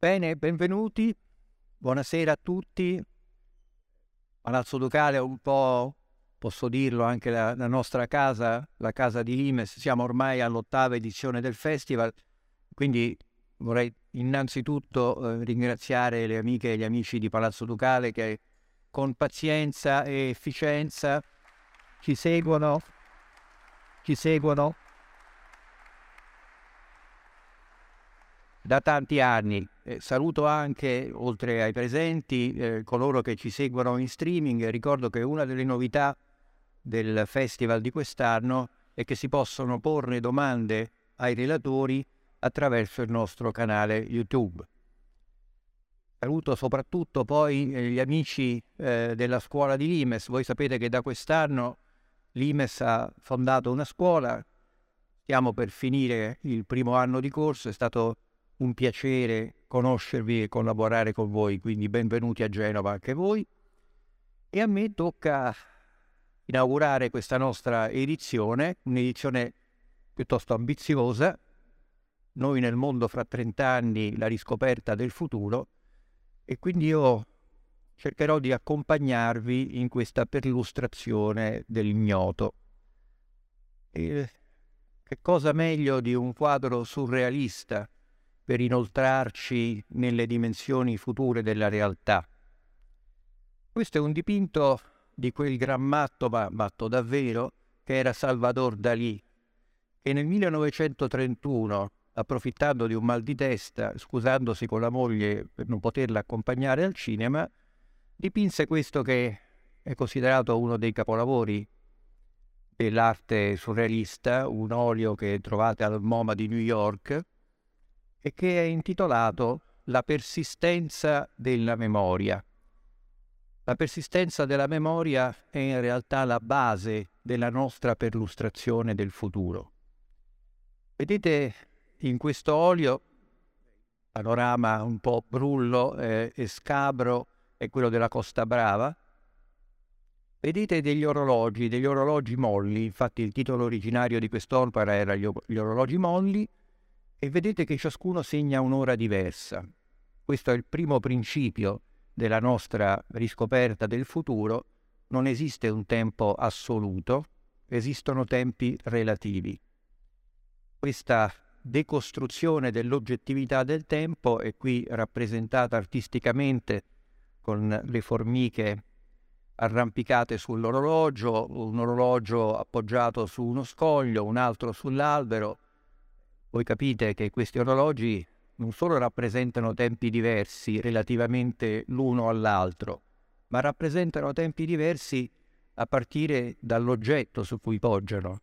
Bene, benvenuti, buonasera a tutti. Palazzo Ducale è un po', posso dirlo, anche la, la, nostra casa, la casa di Limes. Siamo ormai all'ottava edizione del festival, quindi vorrei innanzitutto eh, ringraziare le amiche e gli amici di Palazzo Ducale che con pazienza e efficienza ci seguono, ci seguono da tanti anni. Eh, saluto anche, oltre ai presenti, eh, coloro che ci seguono in streaming. Ricordo che una delle novità del festival di quest'anno è che si possono porre domande ai relatori attraverso il nostro canale YouTube. Saluto soprattutto poi eh, gli amici eh, della scuola di Limes. Voi sapete che da quest'anno Limes ha fondato una scuola, stiamo per finire il primo anno di corso, è stato un piacere conoscervi e collaborare con voi, quindi benvenuti a Genova anche voi. E a me tocca inaugurare questa nostra edizione, un'edizione piuttosto ambiziosa. Noi nel mondo fra 30 anni, la riscoperta del futuro, e quindi io cercherò di accompagnarvi in questa perlustrazione dell'ignoto. E che cosa meglio di un quadro surrealista per inoltrarci nelle dimensioni future della realtà. Questo è un dipinto di quel gran matto, ma matto davvero, che era Salvador Dalì, che nel 1931, approfittando di un mal di testa, scusandosi con la moglie per non poterla accompagnare al cinema, dipinse questo che è considerato uno dei capolavori dell'arte surrealista, un olio che trovate al MoMA di New York, e che è intitolato La persistenza della memoria. La persistenza della memoria è in realtà la base della nostra perlustrazione del futuro. Vedete in questo olio, panorama un po' brullo eh, e scabro, è quello della Costa Brava, Vedete degli orologi, degli orologi molli, infatti il titolo originario di quest'opera era gli, orologi molli, e vedete che ciascuno segna un'ora diversa. Questo è il primo principio della nostra riscoperta del futuro. Non esiste un tempo assoluto, esistono tempi relativi. Questa decostruzione dell'oggettività del tempo è qui rappresentata artisticamente con le formiche arrampicate sull'orologio, un orologio appoggiato su uno scoglio, un altro sull'albero, voi capite che questi orologi non solo rappresentano tempi diversi relativamente l'uno all'altro, ma rappresentano tempi diversi a partire dall'oggetto su cui poggiano.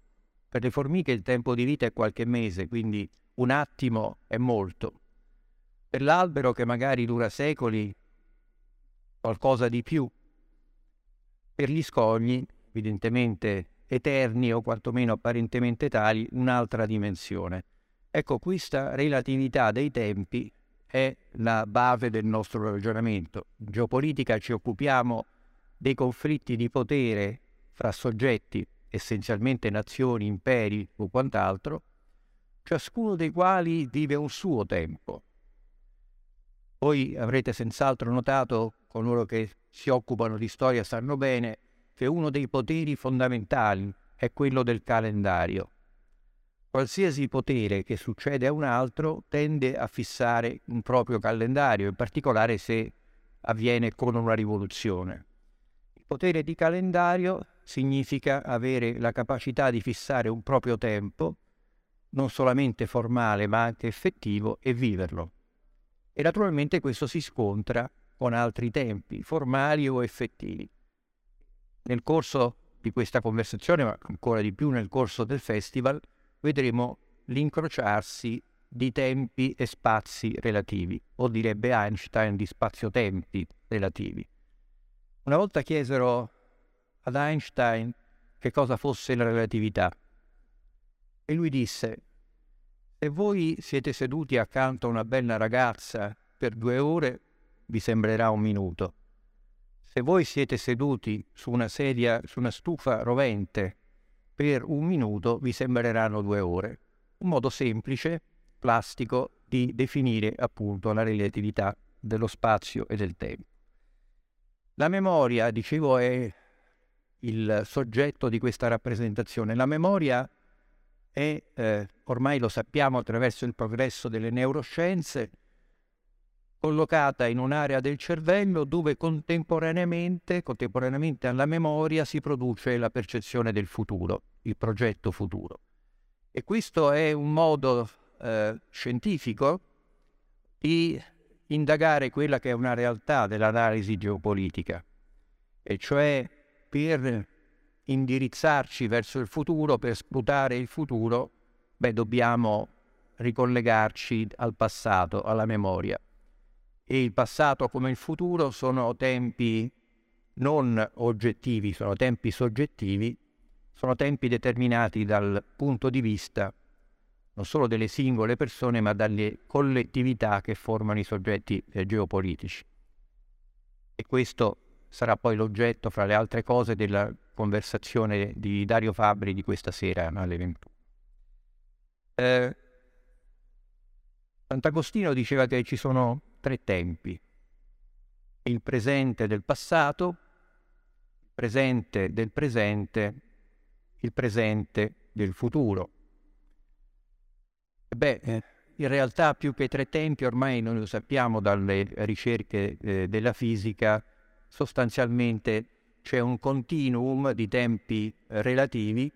Per le formiche il tempo di vita è qualche mese, quindi un attimo è molto. Per l'albero che magari dura secoli, qualcosa di più. Per gli scogli, evidentemente eterni o quantomeno apparentemente tali, un'altra dimensione. Ecco, questa relatività dei tempi è la base del nostro ragionamento. In geopolitica ci occupiamo dei conflitti di potere fra soggetti, essenzialmente nazioni, imperi o quant'altro, ciascuno dei quali vive un suo tempo. Voi avrete senz'altro notato, coloro che si occupano di storia sanno bene, che uno dei poteri fondamentali è quello del calendario. Qualsiasi potere che succede a un altro tende a fissare un proprio calendario, in particolare se avviene con una rivoluzione. Il potere di calendario significa avere la capacità di fissare un proprio tempo, non solamente formale ma anche effettivo, e viverlo. E naturalmente questo si scontra con altri tempi, formali o effettivi. Nel corso di questa conversazione, ma ancora di più nel corso del festival, vedremo l'incrociarsi di tempi e spazi relativi, o direbbe Einstein di spazio-tempi relativi. Una volta chiesero ad Einstein che cosa fosse la relatività e lui disse, se voi siete seduti accanto a una bella ragazza per due ore, vi sembrerà un minuto. Se voi siete seduti su una sedia, su una stufa rovente per un minuto vi sembreranno due ore. Un modo semplice, plastico, di definire appunto la relatività dello spazio e del tempo. La memoria, dicevo, è il soggetto di questa rappresentazione. La memoria è, eh, ormai lo sappiamo attraverso il progresso delle neuroscienze, collocata in un'area del cervello dove contemporaneamente, contemporaneamente alla memoria si produce la percezione del futuro, il progetto futuro. E questo è un modo eh, scientifico di indagare quella che è una realtà dell'analisi geopolitica, e cioè per indirizzarci verso il futuro, per scrutare il futuro, beh, dobbiamo ricollegarci al passato, alla memoria. E il passato come il futuro sono tempi non oggettivi, sono tempi soggettivi, sono tempi determinati dal punto di vista non solo delle singole persone, ma dalle collettività che formano i soggetti eh, geopolitici. E questo sarà poi l'oggetto, fra le altre cose, della conversazione di Dario Fabri di questa sera alle 21. Eh, Sant'Agostino diceva che ci sono tre tempi, il presente del passato, il presente del presente, il presente del futuro. Beh, eh, in realtà più che tre tempi, ormai noi lo sappiamo dalle ricerche eh, della fisica, sostanzialmente c'è un continuum di tempi relativi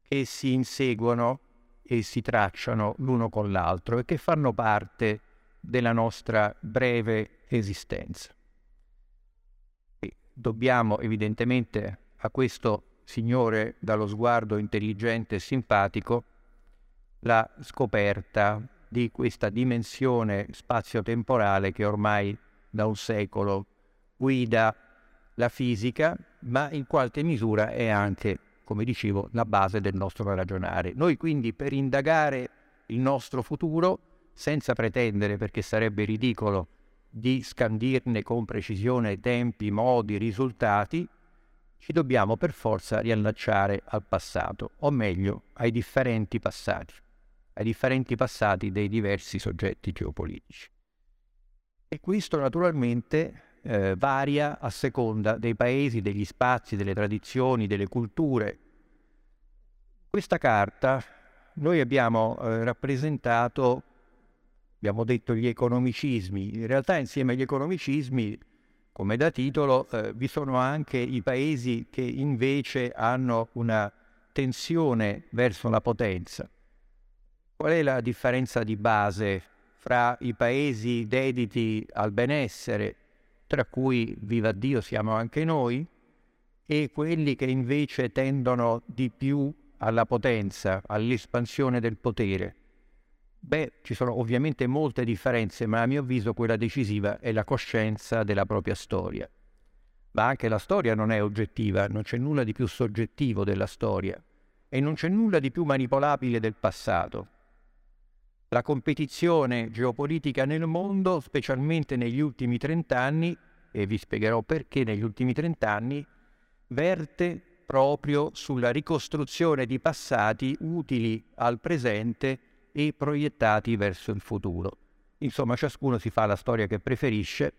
che si inseguono e si tracciano l'uno con l'altro e che fanno parte della nostra breve esistenza. E dobbiamo evidentemente a questo signore dallo sguardo intelligente e simpatico la scoperta di questa dimensione spazio-temporale che ormai da un secolo guida la fisica, ma in qualche misura è anche, come dicevo, la base del nostro ragionare. Noi quindi per indagare il nostro futuro, senza pretendere, perché sarebbe ridicolo, di scandirne con precisione tempi, modi, risultati, ci dobbiamo per forza riallacciare al passato, o meglio ai differenti passati, ai differenti passati dei diversi soggetti geopolitici. E questo naturalmente eh, varia a seconda dei paesi, degli spazi, delle tradizioni, delle culture. Questa carta noi abbiamo eh, rappresentato, abbiamo detto gli economicismi, in realtà insieme agli economicismi, come da titolo, eh, vi sono anche i paesi che invece hanno una tensione verso la potenza. Qual è la differenza di base fra i paesi dediti al benessere tra cui, viva Dio, siamo anche noi, e quelli che invece tendono di più alla potenza, all'espansione del potere. Beh, ci sono ovviamente molte differenze, ma a mio avviso quella decisiva è la coscienza della propria storia. Ma anche la storia non è oggettiva, non c'è nulla di più soggettivo della storia e non c'è nulla di più manipolabile del passato. La competizione geopolitica nel mondo, specialmente negli ultimi trent'anni, e vi spiegherò perché negli ultimi trent'anni, verte proprio sulla ricostruzione di passati utili al presente e proiettati verso il futuro. Insomma, ciascuno si fa la storia che preferisce,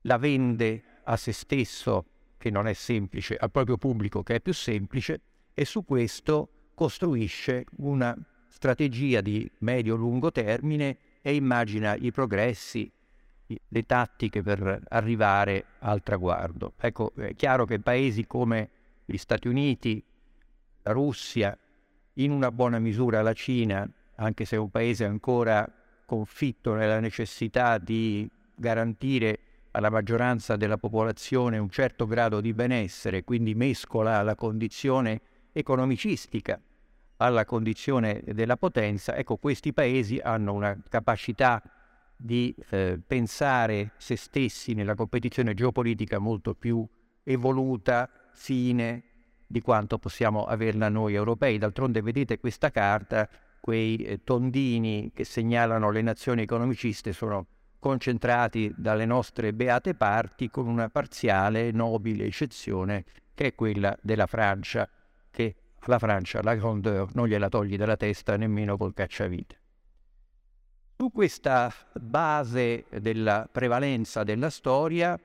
la vende a se stesso, che non è semplice, al proprio pubblico, che è più semplice, e su questo costruisce una strategia di medio-lungo termine e immagina i progressi, le tattiche per arrivare al traguardo. Ecco, è chiaro che paesi come gli Stati Uniti, la Russia, in una buona misura la Cina, anche se è un paese ancora confitto nella necessità di garantire alla maggioranza della popolazione un certo grado di benessere, quindi mescola la condizione economicistica alla condizione della potenza, ecco questi paesi hanno una capacità di eh, pensare se stessi nella competizione geopolitica molto più evoluta, fine di quanto possiamo averla noi europei. D'altronde vedete questa carta, quei eh, tondini che segnalano le nazioni economiciste sono concentrati dalle nostre beate parti con una parziale nobile eccezione che è quella della Francia che la Francia la grandeur non gliela togli dalla testa nemmeno col cacciavite. Su questa base della prevalenza della storia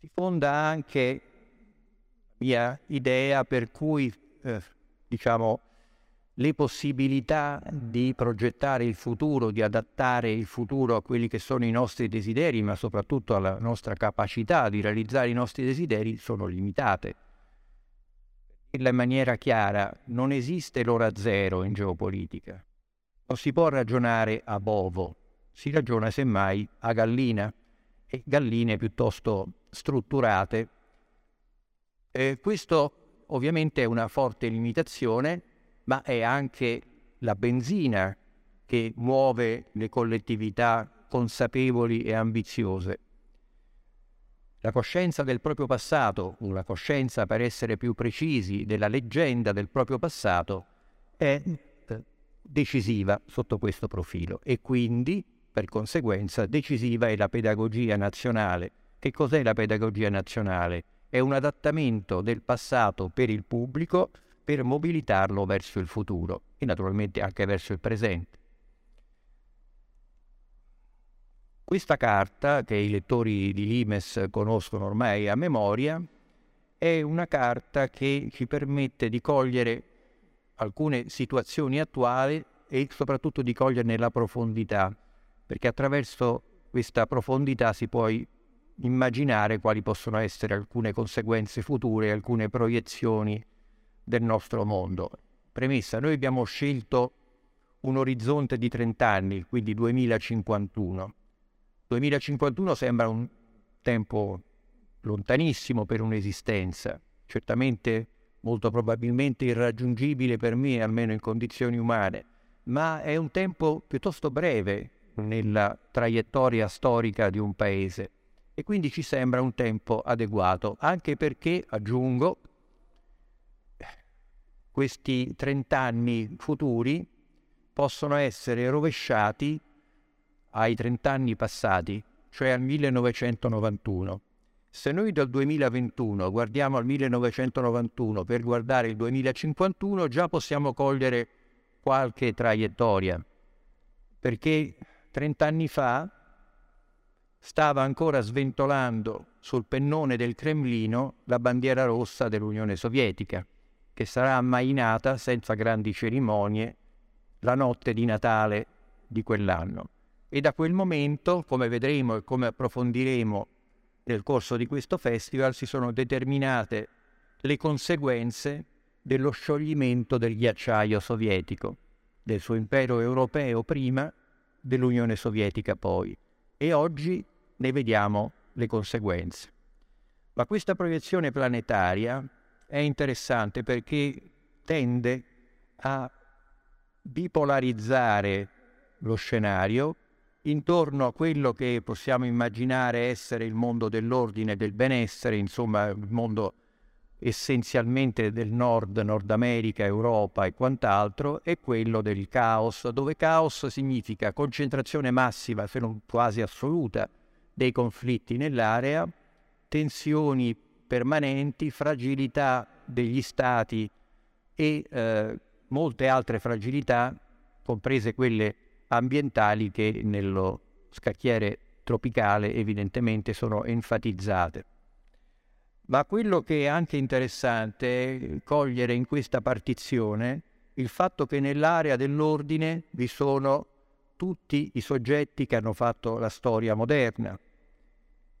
si fonda anche la mia idea per cui, eh, diciamo, le possibilità di progettare il futuro, di adattare il futuro a quelli che sono i nostri desideri, ma soprattutto alla nostra capacità di realizzare i nostri desideri, sono limitate. Dirla in maniera chiara, non esiste l'ora zero in geopolitica. Non si può ragionare a bovo, si ragiona semmai a gallina e galline piuttosto strutturate. Eh, questo ovviamente è una forte limitazione ma è anche la benzina che muove le collettività consapevoli e ambiziose. La coscienza del proprio passato, la coscienza per essere più precisi della leggenda del proprio passato, è eh, decisiva sotto questo profilo e quindi, per conseguenza, decisiva è la pedagogia nazionale. Che cos'è la pedagogia nazionale? È un adattamento del passato per il pubblico per mobilitarlo verso il futuro e naturalmente anche verso il presente. Questa carta, che i lettori di Limes conoscono ormai a memoria, è una carta che ci permette di cogliere alcune situazioni attuali e soprattutto di coglierne la profondità, perché attraverso questa profondità si può immaginare quali possono essere alcune conseguenze future, alcune proiezioni del nostro mondo. Premessa, noi abbiamo scelto un orizzonte di 30 anni, quindi 2051. 2051 sembra un tempo lontanissimo per un'esistenza, certamente molto probabilmente irraggiungibile per me, almeno in condizioni umane, ma è un tempo piuttosto breve nella traiettoria storica di un paese e quindi ci sembra un tempo adeguato, anche perché, aggiungo, questi 30 anni futuri possono essere rovesciati ai 30 anni passati, cioè al 1991. Se noi dal 2021 guardiamo al 1991 per guardare il 2051, già possiamo cogliere qualche traiettoria, perché 30 anni fa stava ancora sventolando sul pennone del Cremlino la bandiera rossa dell'Unione Sovietica che sarà ammainata senza grandi cerimonie la notte di Natale di quell'anno. E da quel momento, come vedremo e come approfondiremo nel corso di questo festival, si sono determinate le conseguenze dello scioglimento del ghiacciaio sovietico, del suo impero europeo prima, dell'Unione Sovietica poi. E oggi ne vediamo le conseguenze. Ma questa proiezione planetaria è interessante perché tende a bipolarizzare lo scenario intorno a quello che possiamo immaginare essere il mondo dell'ordine e del benessere, insomma il mondo essenzialmente del nord, Nord America, Europa e quant'altro, e quello del caos, dove caos significa concentrazione massiva, se non quasi assoluta, dei conflitti nell'area, tensioni permanenti, fragilità degli stati e eh, molte altre fragilità, comprese quelle ambientali che nello scacchiere tropicale evidentemente sono enfatizzate. Ma quello che è anche interessante cogliere in questa partizione il fatto che nell'area dell'ordine vi sono tutti i soggetti che hanno fatto la storia moderna,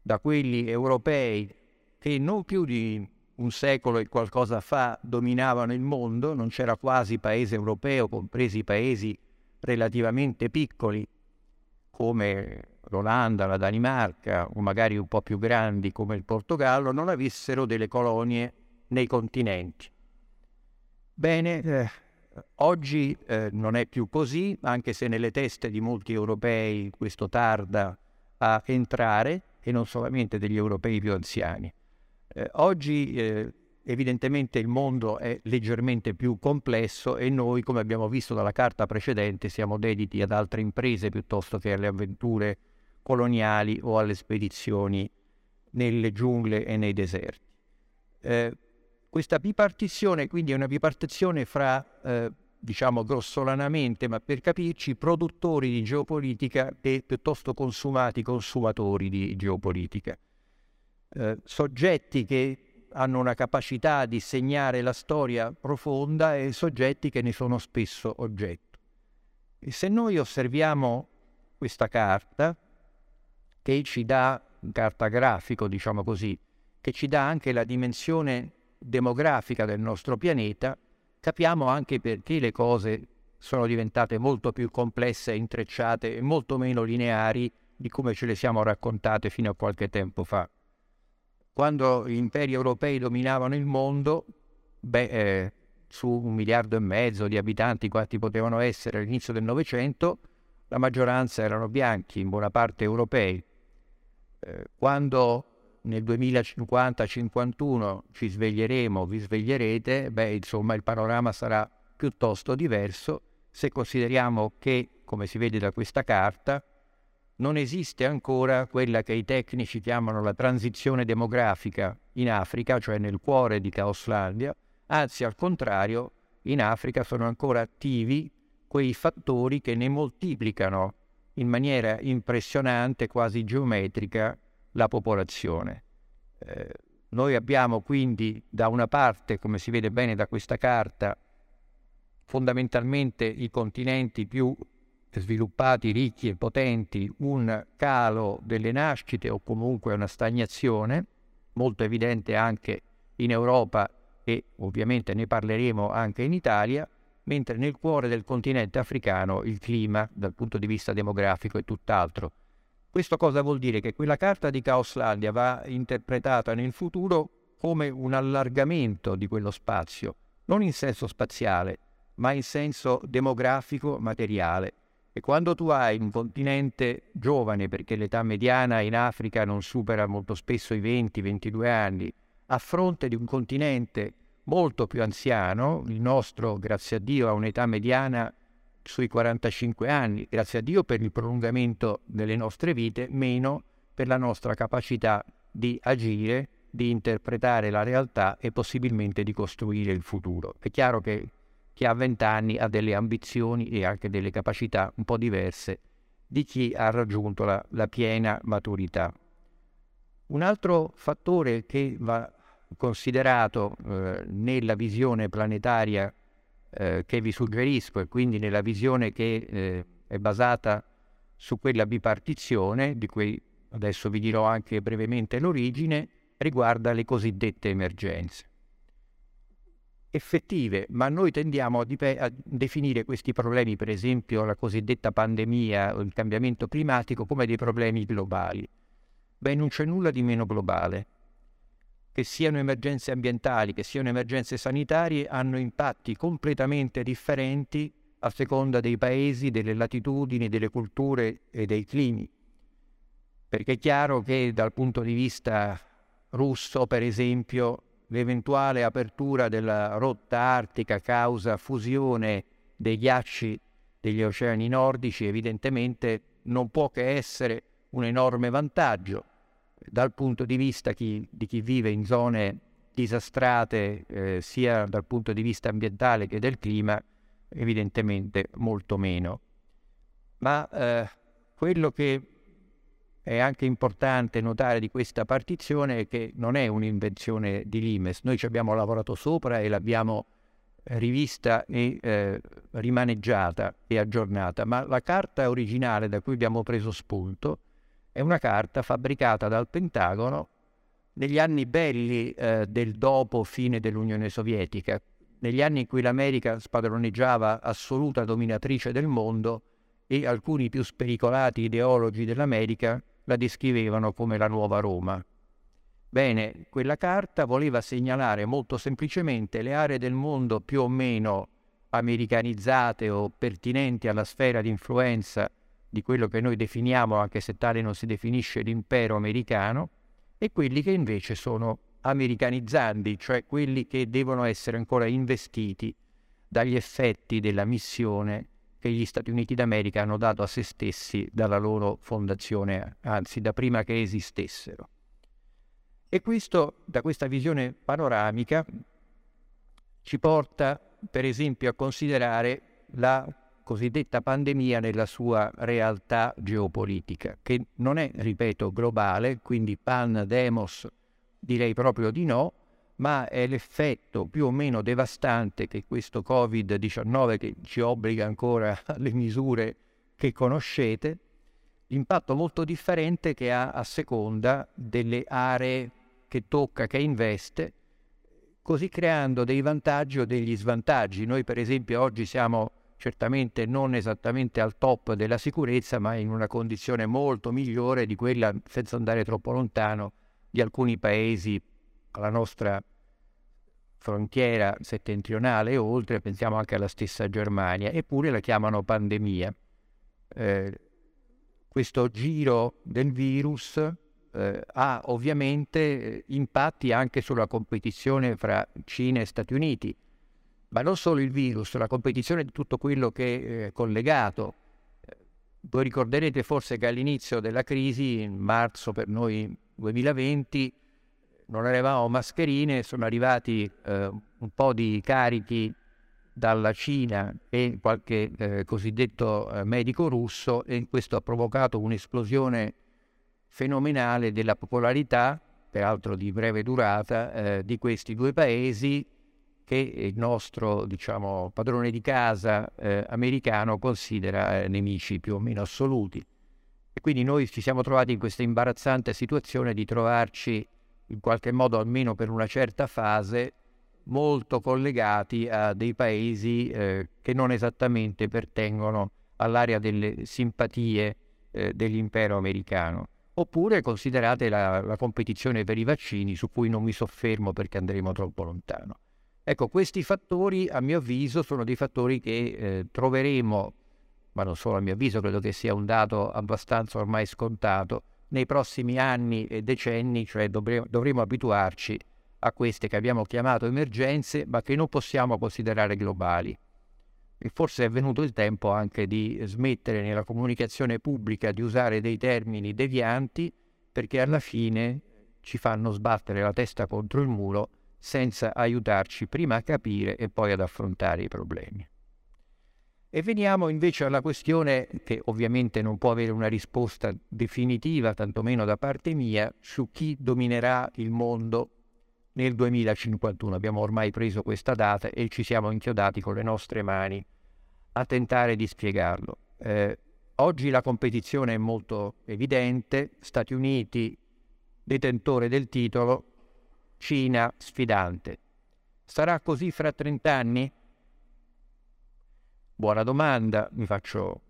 da quelli europei che non più di un secolo e qualcosa fa dominavano il mondo, non c'era quasi paese europeo, compresi paesi relativamente piccoli come l'Olanda, la Danimarca o magari un po' più grandi come il Portogallo, non avessero delle colonie nei continenti. Bene, eh, oggi eh, non è più così, anche se nelle teste di molti europei questo tarda a entrare, e non solamente degli europei più anziani. Eh, oggi eh, evidentemente il mondo è leggermente più complesso e noi, come abbiamo visto dalla carta precedente, siamo dediti ad altre imprese piuttosto che alle avventure coloniali o alle spedizioni nelle giungle e nei deserti. Eh, questa bipartizione quindi è una bipartizione fra eh, diciamo grossolanamente, ma per capirci, produttori di geopolitica e piuttosto consumati consumatori di geopolitica. Eh, soggetti che hanno una capacità di segnare la storia profonda e soggetti che ne sono spesso oggetto. E se noi osserviamo questa carta, che ci dà, carta grafico diciamo così, che ci dà anche la dimensione demografica del nostro pianeta, capiamo anche perché le cose sono diventate molto più complesse intrecciate e molto meno lineari di come ce le siamo raccontate fino a qualche tempo fa. Quando gli imperi europei dominavano il mondo, beh, eh, su un miliardo e mezzo di abitanti quanti potevano essere all'inizio del Novecento, la maggioranza erano bianchi, in buona parte europei. Eh, quando nel 2050-51 ci sveglieremo, vi sveglierete, beh, insomma, il panorama sarà piuttosto diverso se consideriamo che, come si vede da questa carta, non esiste ancora quella che i tecnici chiamano la transizione demografica in Africa, cioè nel cuore di Caoslandia, anzi al contrario, in Africa sono ancora attivi quei fattori che ne moltiplicano in maniera impressionante, quasi geometrica, la popolazione. Eh, noi abbiamo quindi da una parte, come si vede bene da questa carta, fondamentalmente i continenti più sviluppati, ricchi e potenti, un calo delle nascite o comunque una stagnazione, molto evidente anche in Europa e ovviamente ne parleremo anche in Italia, mentre nel cuore del continente africano il clima dal punto di vista demografico è tutt'altro. Questo cosa vuol dire? Che quella carta di Caoslandia va interpretata nel futuro come un allargamento di quello spazio, non in senso spaziale, ma in senso demografico materiale. E quando tu hai un continente giovane, perché l'età mediana in Africa non supera molto spesso i 20-22 anni, a fronte di un continente molto più anziano, il nostro, grazie a Dio, ha un'età mediana sui 45 anni, grazie a Dio per il prolungamento delle nostre vite, meno per la nostra capacità di agire, di interpretare la realtà e possibilmente di costruire il futuro. È chiaro che chi ha 20 anni ha delle ambizioni e anche delle capacità un po' diverse di chi ha raggiunto la, la piena maturità. Un altro fattore che va considerato eh, nella visione planetaria eh, che vi suggerisco e quindi nella visione che eh, è basata su quella bipartizione, di cui adesso vi dirò anche brevemente l'origine, riguarda le cosiddette emergenze. Effettive, ma noi tendiamo a, dip- a definire questi problemi, per esempio la cosiddetta pandemia o il cambiamento climatico, come dei problemi globali. Beh, non c'è nulla di meno globale che siano emergenze ambientali, che siano emergenze sanitarie, hanno impatti completamente differenti a seconda dei paesi, delle latitudini, delle culture e dei climi. Perché è chiaro che dal punto di vista russo, per esempio, l'eventuale apertura della rotta artica causa fusione dei ghiacci degli oceani nordici evidentemente non può che essere un enorme vantaggio dal punto di vista chi, di chi vive in zone disastrate eh, sia dal punto di vista ambientale che del clima, evidentemente molto meno. Ma eh, quello che è anche importante notare di questa partizione che non è un'invenzione di Limes, noi ci abbiamo lavorato sopra e l'abbiamo rivista e eh, rimaneggiata e aggiornata, ma la carta originale da cui abbiamo preso spunto è una carta fabbricata dal Pentagono negli anni belli eh, del dopo fine dell'Unione Sovietica, negli anni in cui l'America spadroneggiava assoluta dominatrice del mondo e alcuni più spericolati ideologi dell'America la descrivevano come la nuova Roma. Bene, quella carta voleva segnalare molto semplicemente le aree del mondo più o meno americanizzate o pertinenti alla sfera di influenza di quello che noi definiamo, anche se tale non si definisce, l'impero americano, e quelli che invece sono americanizzanti, cioè quelli che devono essere ancora investiti dagli effetti della missione che gli Stati Uniti d'America hanno dato a se stessi dalla loro fondazione, anzi da prima che esistessero. E questo, da questa visione panoramica, ci porta per esempio a considerare la cosiddetta pandemia nella sua realtà geopolitica, che non è, ripeto, globale, quindi pan demos direi proprio di no, ma è l'effetto più o meno devastante che questo Covid-19, che ci obbliga ancora alle misure che conoscete, l'impatto molto differente che ha a seconda delle aree che tocca, che investe, così creando dei vantaggi o degli svantaggi. Noi per esempio oggi siamo certamente non esattamente al top della sicurezza, ma in una condizione molto migliore di quella, senza andare troppo lontano, di alcuni paesi alla nostra frontiera settentrionale e oltre, pensiamo anche alla stessa Germania, eppure la chiamano pandemia. Eh, questo giro del virus eh, ha ovviamente eh, impatti anche sulla competizione fra Cina e Stati Uniti, ma non solo il virus, la competizione di tutto quello che è collegato. Voi ricorderete forse che all'inizio della crisi, in marzo per noi 2020, non avevamo mascherine, sono arrivati eh, un po' di carichi dalla Cina e qualche eh, cosiddetto eh, medico russo e questo ha provocato un'esplosione fenomenale della popolarità, peraltro di breve durata, eh, di questi due paesi che il nostro diciamo, padrone di casa eh, americano considera eh, nemici più o meno assoluti. E quindi noi ci siamo trovati in questa imbarazzante situazione di trovarci in qualche modo, almeno per una certa fase, molto collegati a dei paesi eh, che non esattamente pertengono all'area delle simpatie eh, dell'impero americano. Oppure considerate la, la competizione per i vaccini, su cui non mi soffermo perché andremo troppo lontano. Ecco, questi fattori, a mio avviso, sono dei fattori che eh, troveremo, ma non solo a mio avviso, credo che sia un dato abbastanza ormai scontato, nei prossimi anni e decenni, cioè dovremo, dovremo abituarci a queste che abbiamo chiamato emergenze, ma che non possiamo considerare globali. E forse è venuto il tempo anche di smettere nella comunicazione pubblica di usare dei termini devianti perché alla fine ci fanno sbattere la testa contro il muro senza aiutarci prima a capire e poi ad affrontare i problemi. E veniamo invece alla questione che ovviamente non può avere una risposta definitiva, tantomeno da parte mia, su chi dominerà il mondo nel 2051. Abbiamo ormai preso questa data e ci siamo inchiodati con le nostre mani a tentare di spiegarlo. Eh, oggi la competizione è molto evidente, Stati Uniti detentore del titolo, Cina sfidante. Sarà così fra 30 anni? Buona domanda, mi faccio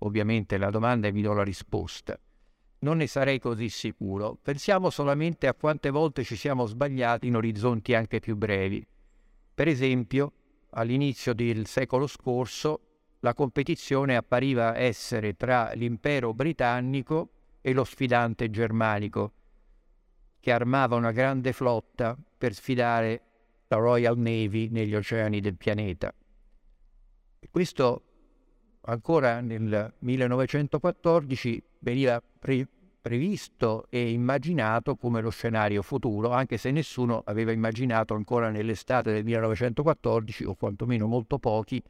ovviamente la domanda e vi do la risposta non ne sarei così sicuro. Pensiamo solamente a quante volte ci siamo sbagliati in orizzonti anche più brevi. Per esempio, all'inizio del secolo scorso, la competizione appariva essere tra l'impero britannico e lo sfidante germanico, che armava una grande flotta per sfidare la Royal Navy negli oceani del pianeta. Questo ancora nel 1914 veniva pre- previsto e immaginato come lo scenario futuro, anche se nessuno aveva immaginato ancora nell'estate del 1914, o quantomeno molto pochi,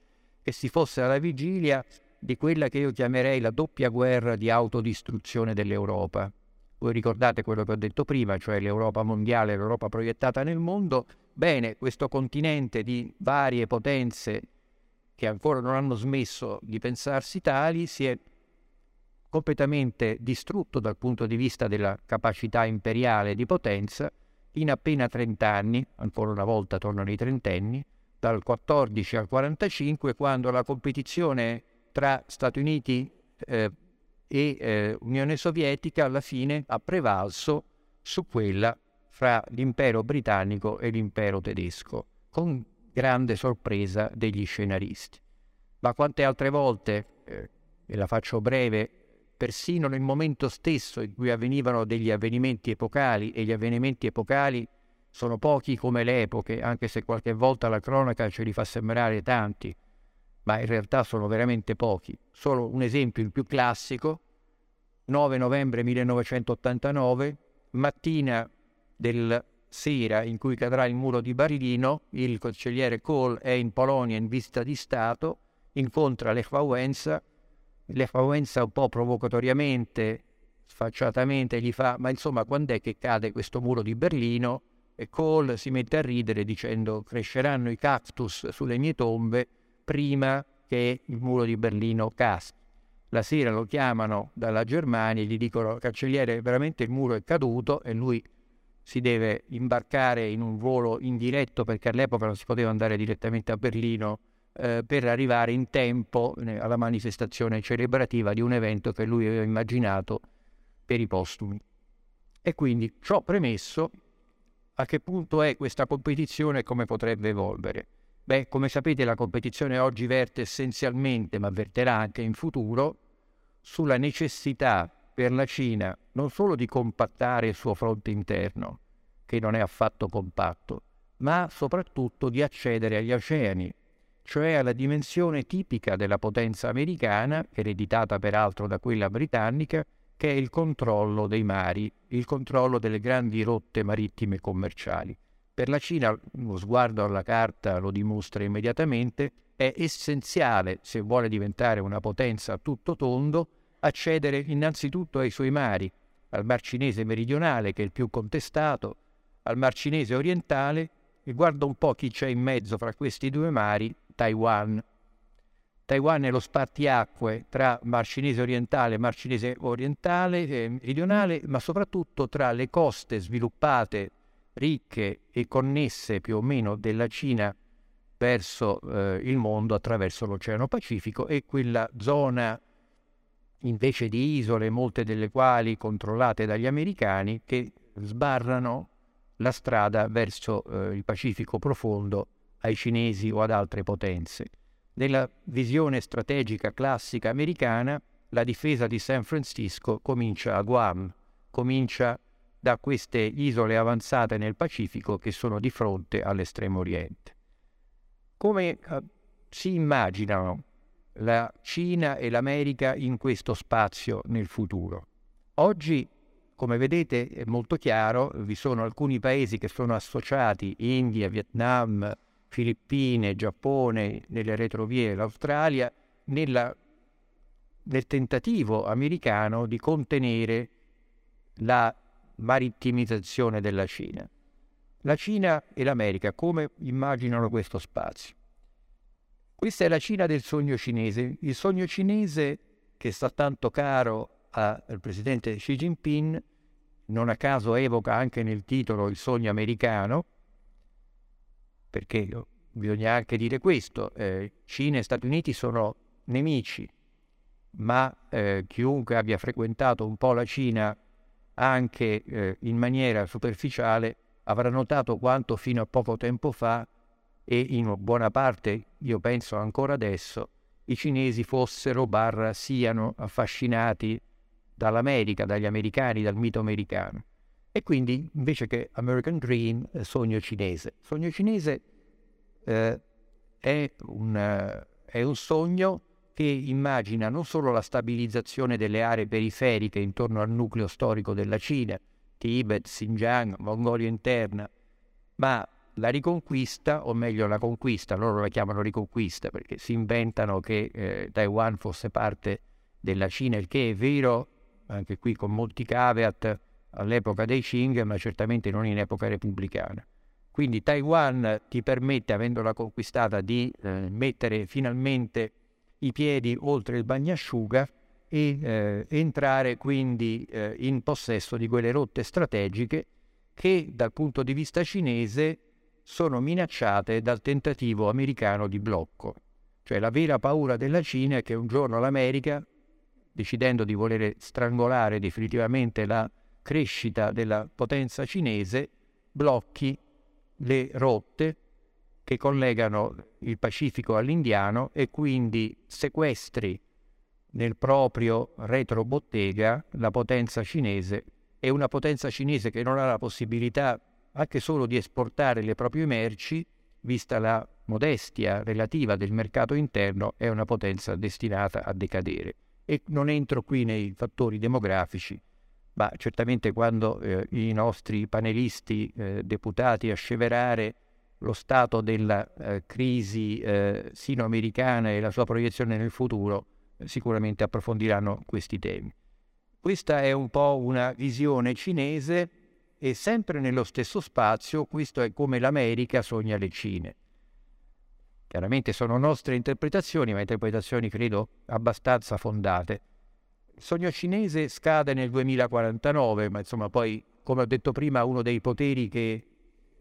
che si fosse alla vigilia di quella che io chiamerei la doppia guerra di autodistruzione dell'Europa. Voi ricordate quello che ho detto prima, cioè l'Europa mondiale, l'Europa proiettata nel mondo? Bene, questo continente di varie potenze che ancora non hanno smesso di pensarsi tali si è completamente distrutto dal punto di vista della capacità imperiale di potenza in appena 30 anni, ancora una volta tornano i trentenni, dal 14 al 45, quando la competizione tra Stati Uniti eh, e eh, Unione Sovietica alla fine ha prevalso su quella fra l'impero britannico e l'impero tedesco, con grande sorpresa degli scenaristi. Ma quante altre volte, eh, e la faccio breve, persino nel momento stesso in cui avvenivano degli avvenimenti epocali, e gli avvenimenti epocali sono pochi come le epoche, anche se qualche volta la cronaca ce li fa sembrare tanti, ma in realtà sono veramente pochi. Solo un esempio, il più classico, 9 novembre 1989, mattina del sera in cui cadrà il muro di Berlino, il cancelliere Kohl è in Polonia in visita di Stato, incontra Lech Wałęsa, Lech Wałęsa un po' provocatoriamente, sfacciatamente gli fa ma insomma quando è che cade questo muro di Berlino? E Kohl si mette a ridere dicendo cresceranno i cactus sulle mie tombe prima che il muro di Berlino caschi. La sera lo chiamano dalla Germania e gli dicono cancelliere veramente il muro è caduto e lui si deve imbarcare in un volo indiretto perché all'epoca non si poteva andare direttamente a Berlino eh, per arrivare in tempo eh, alla manifestazione celebrativa di un evento che lui aveva immaginato per i postumi. E quindi ciò premesso, a che punto è questa competizione e come potrebbe evolvere? Beh, come sapete la competizione oggi verte essenzialmente, ma verterà anche in futuro, sulla necessità per la Cina non solo di compattare il suo fronte interno, che non è affatto compatto, ma soprattutto di accedere agli oceani, cioè alla dimensione tipica della potenza americana, ereditata peraltro da quella britannica, che è il controllo dei mari, il controllo delle grandi rotte marittime commerciali. Per la Cina, uno sguardo alla carta lo dimostra immediatamente, è essenziale, se vuole diventare una potenza a tutto tondo, accedere innanzitutto ai suoi mari, al Mar Cinese meridionale, che è il più contestato, al Mar Cinese orientale e guarda un po' chi c'è in mezzo fra questi due mari, Taiwan. Taiwan è lo spartiacque tra Mar Cinese orientale e Mar Cinese orientale, eh, meridionale, ma soprattutto tra le coste sviluppate ricche e connesse più o meno della Cina verso eh, il mondo attraverso l'Oceano Pacifico e quella zona invece di isole, molte delle quali controllate dagli americani, che sbarrano la strada verso eh, il Pacifico profondo ai cinesi o ad altre potenze. Nella visione strategica classica americana, la difesa di San Francisco comincia a Guam, comincia da queste isole avanzate nel Pacifico che sono di fronte all'estremo oriente. Come eh, si immaginano la Cina e l'America in questo spazio nel futuro? Oggi, come vedete, è molto chiaro, vi sono alcuni paesi che sono associati, India, Vietnam, Filippine, Giappone, nelle retrovie l'Australia, nella, nel tentativo americano di contenere la marittimizzazione della Cina. La Cina e l'America, come immaginano questo spazio? Questa è la Cina del sogno cinese, il sogno cinese che sta tanto caro al presidente Xi Jinping, non a caso evoca anche nel titolo il sogno americano, perché bisogna anche dire questo, eh, Cina e Stati Uniti sono nemici, ma eh, chiunque abbia frequentato un po' la Cina anche eh, in maniera superficiale, avrà notato quanto fino a poco tempo fa e in buona parte, io penso ancora adesso, i cinesi fossero barra siano affascinati dall'America, dagli americani, dal mito americano. E quindi invece che American Dream, eh, sogno cinese. Sogno cinese eh, è, un, è un sogno che immagina non solo la stabilizzazione delle aree periferiche intorno al nucleo storico della Cina, Tibet, Xinjiang, Mongolia interna, ma la riconquista, o meglio la conquista, loro la chiamano riconquista perché si inventano che eh, Taiwan fosse parte della Cina, il che è vero, anche qui con molti caveat, all'epoca dei Qing, ma certamente non in epoca repubblicana. Quindi Taiwan ti permette, avendola conquistata, di eh, mettere finalmente i piedi oltre il bagnasciuga e eh, entrare quindi eh, in possesso di quelle rotte strategiche che dal punto di vista cinese sono minacciate dal tentativo americano di blocco. Cioè la vera paura della Cina è che un giorno l'America, decidendo di voler strangolare definitivamente la crescita della potenza cinese, blocchi le rotte che collegano il Pacifico all'Indiano e quindi sequestri nel proprio retrobottega la potenza cinese e una potenza cinese che non ha la possibilità anche solo di esportare le proprie merci, vista la modestia relativa del mercato interno, è una potenza destinata a decadere. E non entro qui nei fattori demografici, ma certamente quando eh, i nostri panelisti eh, deputati a lo stato della eh, crisi eh, sino-americana e la sua proiezione nel futuro, eh, sicuramente approfondiranno questi temi. Questa è un po' una visione cinese e sempre nello stesso spazio questo è come l'America sogna le Cine. Chiaramente sono nostre interpretazioni, ma interpretazioni credo abbastanza fondate. Il sogno cinese scade nel 2049, ma insomma poi, come ho detto prima, uno dei poteri che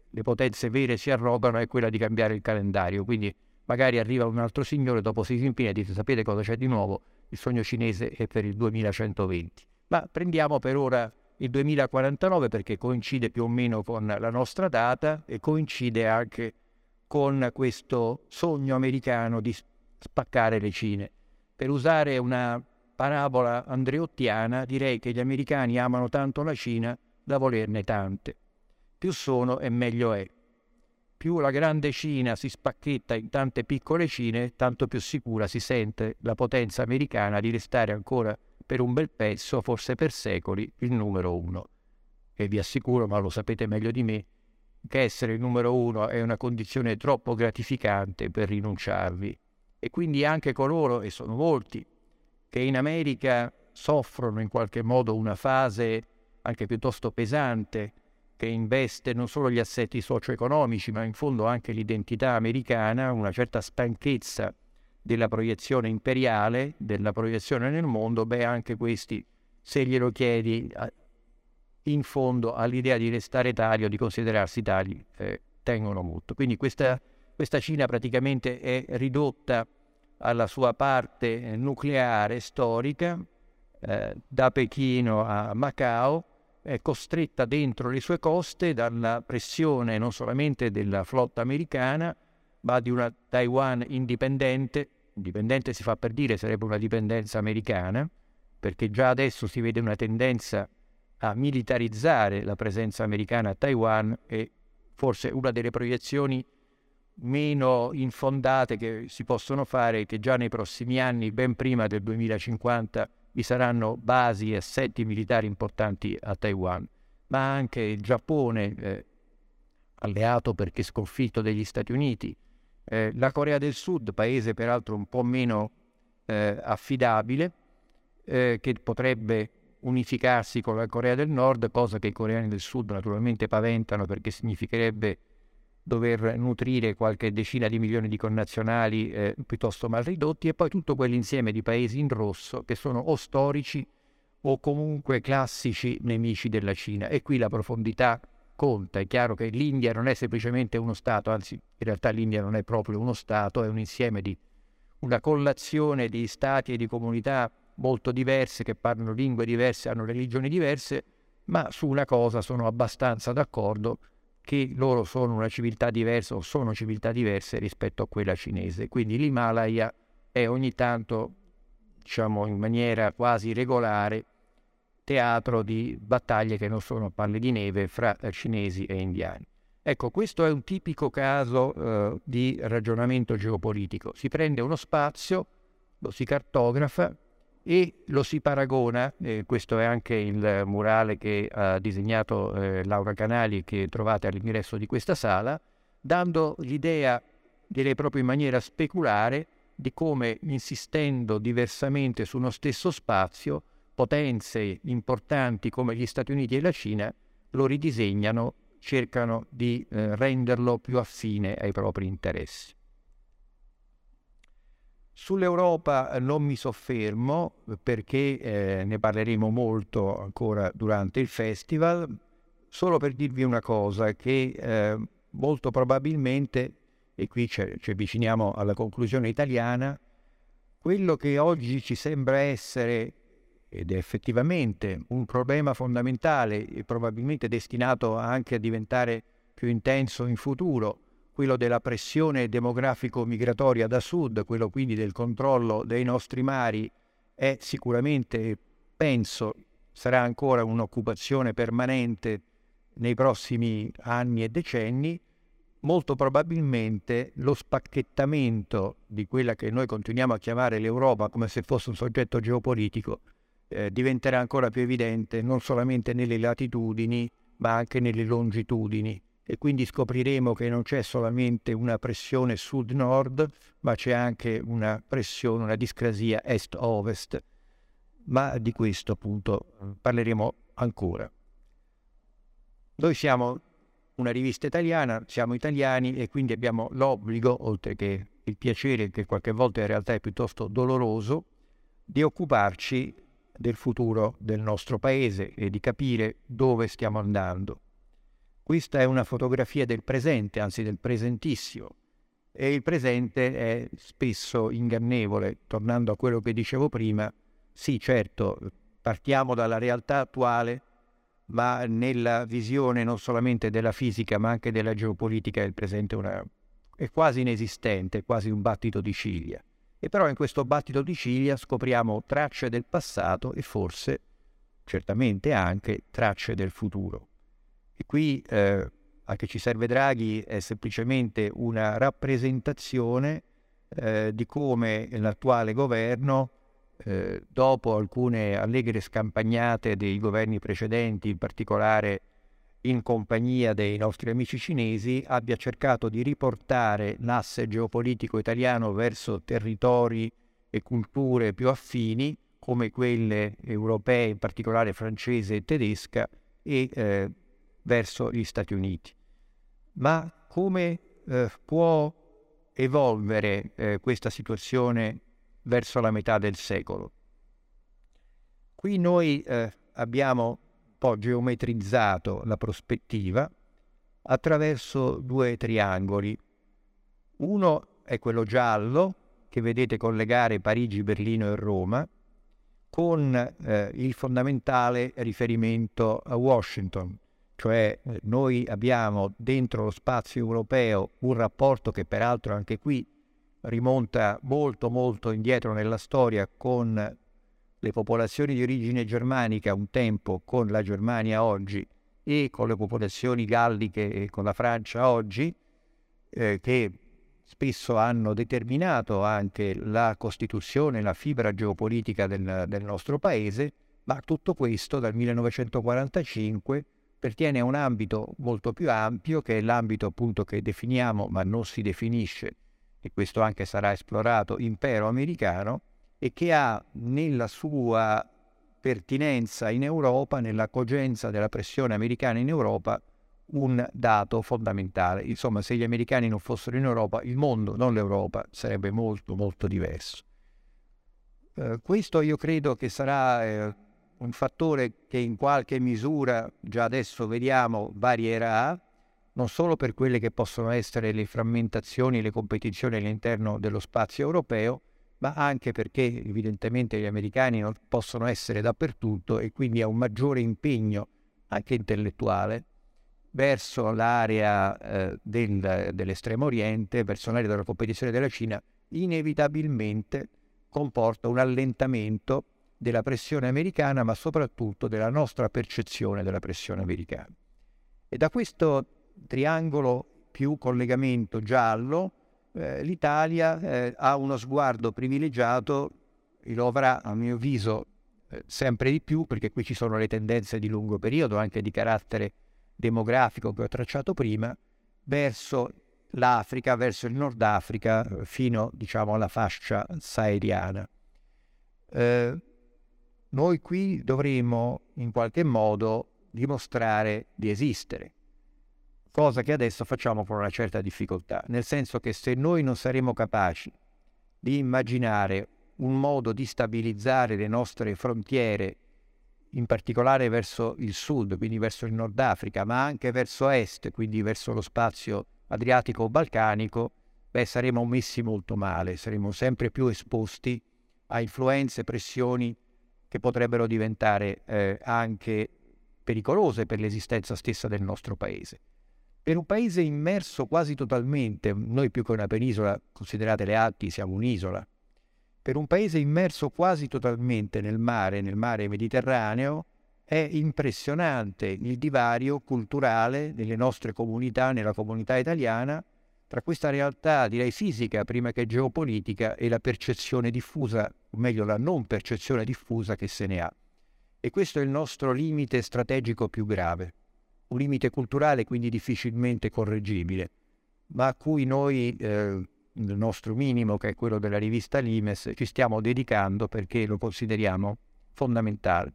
le potenze vere si arrogano è quella di cambiare il calendario. Quindi magari arriva un altro signore dopo Xi Jinping e dice sapete cosa c'è di nuovo? Il sogno cinese è per il 2120. Ma prendiamo per ora il 2049 perché coincide più o meno con la nostra data e coincide anche con questo sogno americano di spaccare le Cine. Per usare una parabola andreottiana direi che gli americani amano tanto la Cina da volerne tante più sono e meglio è. Più la grande Cina si spacchetta in tante piccole Cine, tanto più sicura si sente la potenza americana di restare ancora per un bel pezzo, forse per secoli, il numero uno. E vi assicuro, ma lo sapete meglio di me, che essere il numero uno è una condizione troppo gratificante per rinunciarvi. E quindi anche coloro, e sono molti, che in America soffrono in qualche modo una fase anche piuttosto pesante che investe non solo gli assetti socio-economici, ma in fondo anche l'identità americana, una certa stanchezza della proiezione imperiale, della proiezione nel mondo, beh, anche questi, se glielo chiedi, in fondo all'idea di restare tali o di considerarsi tali, eh, tengono molto. Quindi questa, questa, Cina praticamente è ridotta alla sua parte eh, nucleare storica, eh, da Pechino a Macao, è costretta dentro le sue coste dalla pressione non solamente della flotta americana, ma di una Taiwan indipendente. Indipendente si fa per dire, sarebbe una dipendenza americana, perché già adesso si vede una tendenza a militarizzare la presenza americana a Taiwan e forse una delle proiezioni meno infondate che si possono fare è che già nei prossimi anni, ben prima del 2050, vi saranno basi e assetti militari importanti a Taiwan, ma anche il Giappone, eh, alleato perché sconfitto degli Stati Uniti, eh, la Corea del Sud, paese peraltro un po' meno eh, affidabile, eh, che potrebbe unificarsi con la Corea del Nord, cosa che i coreani del Sud naturalmente paventano perché significherebbe dover nutrire qualche decina di milioni di connazionali eh, piuttosto mal ridotti e poi tutto quell'insieme di paesi in rosso che sono o storici o comunque classici nemici della Cina. E qui la profondità conta. È chiaro che l'India non è semplicemente uno Stato, anzi in realtà l'India non è proprio uno Stato, è un insieme di una collazione di stati e di comunità molto diverse che parlano lingue diverse, hanno religioni diverse, ma su una cosa sono abbastanza d'accordo che loro sono una civiltà diversa o sono civiltà diverse rispetto a quella cinese. Quindi l'Himalaya è ogni tanto, diciamo in maniera quasi regolare, teatro di battaglie che non sono palle di neve fra cinesi e indiani. Ecco, questo è un tipico caso eh, di ragionamento geopolitico. Si prende uno spazio, lo si cartografa e lo si paragona, eh, questo è anche il murale che ha disegnato eh, Laura Canali che trovate all'ingresso di questa sala, dando l'idea, direi proprio in maniera speculare, di come insistendo diversamente su uno stesso spazio, potenze importanti come gli Stati Uniti e la Cina lo ridisegnano, cercano di eh, renderlo più affine ai propri interessi. Sull'Europa eh, non mi soffermo perché eh, ne parleremo molto ancora durante il festival, solo per dirvi una cosa, che eh, molto probabilmente, e qui ci avviciniamo alla conclusione italiana, quello che oggi ci sembra essere, ed è effettivamente un problema fondamentale e probabilmente destinato anche a diventare più intenso in futuro, quello della pressione demografico-migratoria da sud, quello quindi del controllo dei nostri mari, è sicuramente, penso, sarà ancora un'occupazione permanente nei prossimi anni e decenni, molto probabilmente lo spacchettamento di quella che noi continuiamo a chiamare l'Europa come se fosse un soggetto geopolitico eh, diventerà ancora più evidente non solamente nelle latitudini, ma anche nelle longitudini. E quindi scopriremo che non c'è solamente una pressione sud-nord, ma c'è anche una pressione, una discrasia est-ovest. Ma di questo appunto parleremo ancora. Noi siamo una rivista italiana, siamo italiani e quindi abbiamo l'obbligo, oltre che il piacere che qualche volta in realtà è piuttosto doloroso, di occuparci del futuro del nostro paese e di capire dove stiamo andando. Questa è una fotografia del presente, anzi del presentissimo, e il presente è spesso ingannevole. Tornando a quello che dicevo prima, sì, certo, partiamo dalla realtà attuale, ma nella visione non solamente della fisica, ma anche della geopolitica, il presente una, è quasi inesistente, è quasi un battito di ciglia. E però in questo battito di ciglia scopriamo tracce del passato e forse, certamente anche, tracce del futuro. E qui eh, a che ci serve Draghi è semplicemente una rappresentazione eh, di come l'attuale governo, eh, dopo alcune allegre scampagnate dei governi precedenti, in particolare in compagnia dei nostri amici cinesi, abbia cercato di riportare l'asse geopolitico italiano verso territori e culture più affini, come quelle europee, in particolare francese e tedesca, e eh, verso gli Stati Uniti. Ma come eh, può evolvere eh, questa situazione verso la metà del secolo? Qui noi eh, abbiamo po' geometrizzato la prospettiva attraverso due triangoli. Uno è quello giallo che vedete collegare Parigi, Berlino e Roma con eh, il fondamentale riferimento a Washington, cioè eh, noi abbiamo dentro lo spazio europeo un rapporto che peraltro anche qui rimonta molto molto indietro nella storia con le popolazioni di origine germanica un tempo con la Germania oggi e con le popolazioni galliche e con la Francia oggi, eh, che spesso hanno determinato anche la costituzione, la fibra geopolitica del, del nostro paese, ma tutto questo dal 1945 pertiene a un ambito molto più ampio, che è l'ambito appunto che definiamo, ma non si definisce, e questo anche sarà esplorato, impero americano, e che ha nella sua pertinenza in Europa, nella cogenza della pressione americana in Europa, un dato fondamentale. Insomma, se gli americani non fossero in Europa, il mondo, non l'Europa, sarebbe molto, molto diverso. Eh, questo io credo che sarà eh, un fattore che in qualche misura, già adesso vediamo, varierà, non solo per quelle che possono essere le frammentazioni, le competizioni all'interno dello spazio europeo, ma anche perché evidentemente gli americani non possono essere dappertutto e quindi ha un maggiore impegno anche intellettuale verso l'area eh, del, dell'estremo oriente, verso l'area della competizione della Cina, inevitabilmente comporta un allentamento della pressione americana, ma soprattutto della nostra percezione della pressione americana. E da questo triangolo più collegamento giallo eh, l'Italia eh, ha uno sguardo privilegiato e lo avrà a mio avviso eh, sempre di più perché qui ci sono le tendenze di lungo periodo anche di carattere demografico che ho tracciato prima verso l'Africa, verso il Nord Africa eh, fino diciamo alla fascia sahariana. Eh, noi qui dovremo in qualche modo dimostrare di esistere cosa che adesso facciamo con una certa difficoltà, nel senso che se noi non saremo capaci di immaginare un modo di stabilizzare le nostre frontiere, in particolare verso il sud, quindi verso il Nord Africa, ma anche verso est, quindi verso lo spazio adriatico-balcanico, beh, saremo messi molto male, saremo sempre più esposti a influenze, pressioni che potrebbero diventare eh, anche pericolose per l'esistenza stessa del nostro paese. Per un paese immerso quasi totalmente, noi più che una penisola, considerate le Alpi, siamo un'isola, per un paese immerso quasi totalmente nel mare, nel mare Mediterraneo, è impressionante il divario culturale nelle nostre comunità, nella comunità italiana, tra questa realtà, direi fisica prima che geopolitica, e la percezione diffusa, o meglio la non percezione diffusa che se ne ha. E questo è il nostro limite strategico più grave, un limite culturale quindi difficilmente correggibile, ma a cui noi, eh, nel nostro minimo, che è quello della rivista Limes, ci stiamo dedicando perché lo consideriamo fondamentale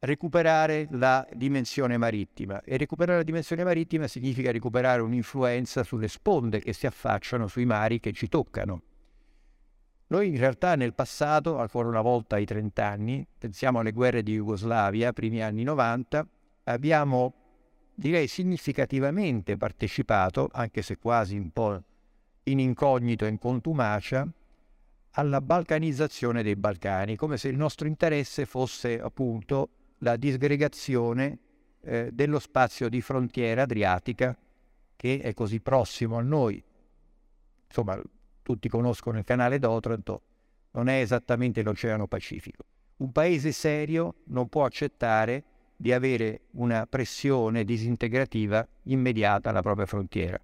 recuperare la dimensione marittima e recuperare la dimensione marittima significa recuperare un'influenza sulle sponde che si affacciano sui mari che ci toccano. Noi in realtà nel passato, ancora una volta ai 30 anni, pensiamo alle guerre di Jugoslavia, primi anni 90, abbiamo direi significativamente partecipato, anche se quasi un po' in incognito e in contumacia, alla balcanizzazione dei Balcani, come se il nostro interesse fosse appunto la disgregazione eh, dello spazio di frontiera adriatica che è così prossimo a noi. Insomma, tutti conoscono il canale d'Otranto, non è esattamente l'Oceano Pacifico. Un paese serio non può accettare di avere una pressione disintegrativa immediata alla propria frontiera.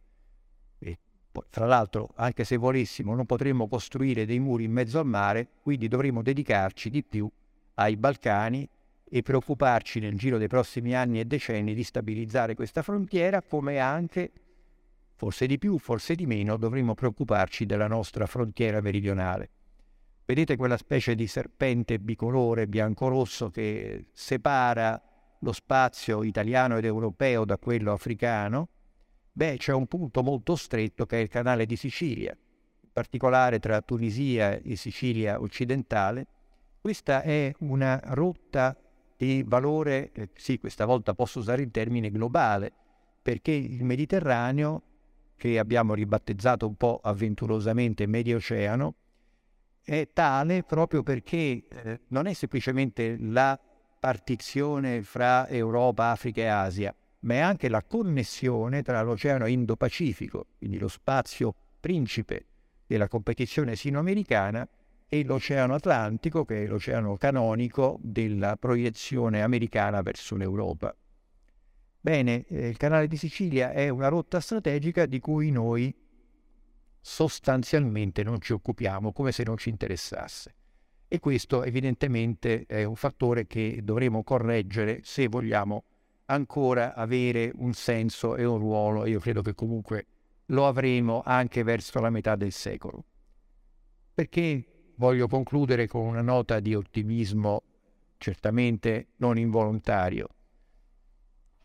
E poi, fra l'altro, anche se volessimo, non potremmo costruire dei muri in mezzo al mare, quindi dovremmo dedicarci di più ai Balcani e preoccuparci nel giro dei prossimi anni e decenni di stabilizzare questa frontiera, come anche, forse di più, forse di meno, dovremmo preoccuparci della nostra frontiera meridionale. Vedete quella specie di serpente bicolore bianco-rosso che separa lo spazio italiano ed europeo da quello africano? Beh, c'è un punto molto stretto che è il canale di Sicilia, in particolare tra Tunisia e Sicilia occidentale. Questa è una rotta di valore, eh, sì, questa volta posso usare il termine globale, perché il Mediterraneo, che abbiamo ribattezzato un po' avventurosamente Medio Oceano, è tale proprio perché eh, non è semplicemente la partizione fra Europa, Africa e Asia, ma è anche la connessione tra l'Oceano Indo-Pacifico, quindi lo spazio principe della competizione sino-americana, e l'Oceano Atlantico, che è l'oceano canonico della proiezione americana verso l'Europa. Bene, eh, il canale di Sicilia è una rotta strategica di cui noi sostanzialmente non ci occupiamo, come se non ci interessasse. E questo evidentemente è un fattore che dovremo correggere se vogliamo ancora avere un senso e un ruolo, io credo che comunque lo avremo anche verso la metà del secolo. Perché voglio concludere con una nota di ottimismo certamente non involontario,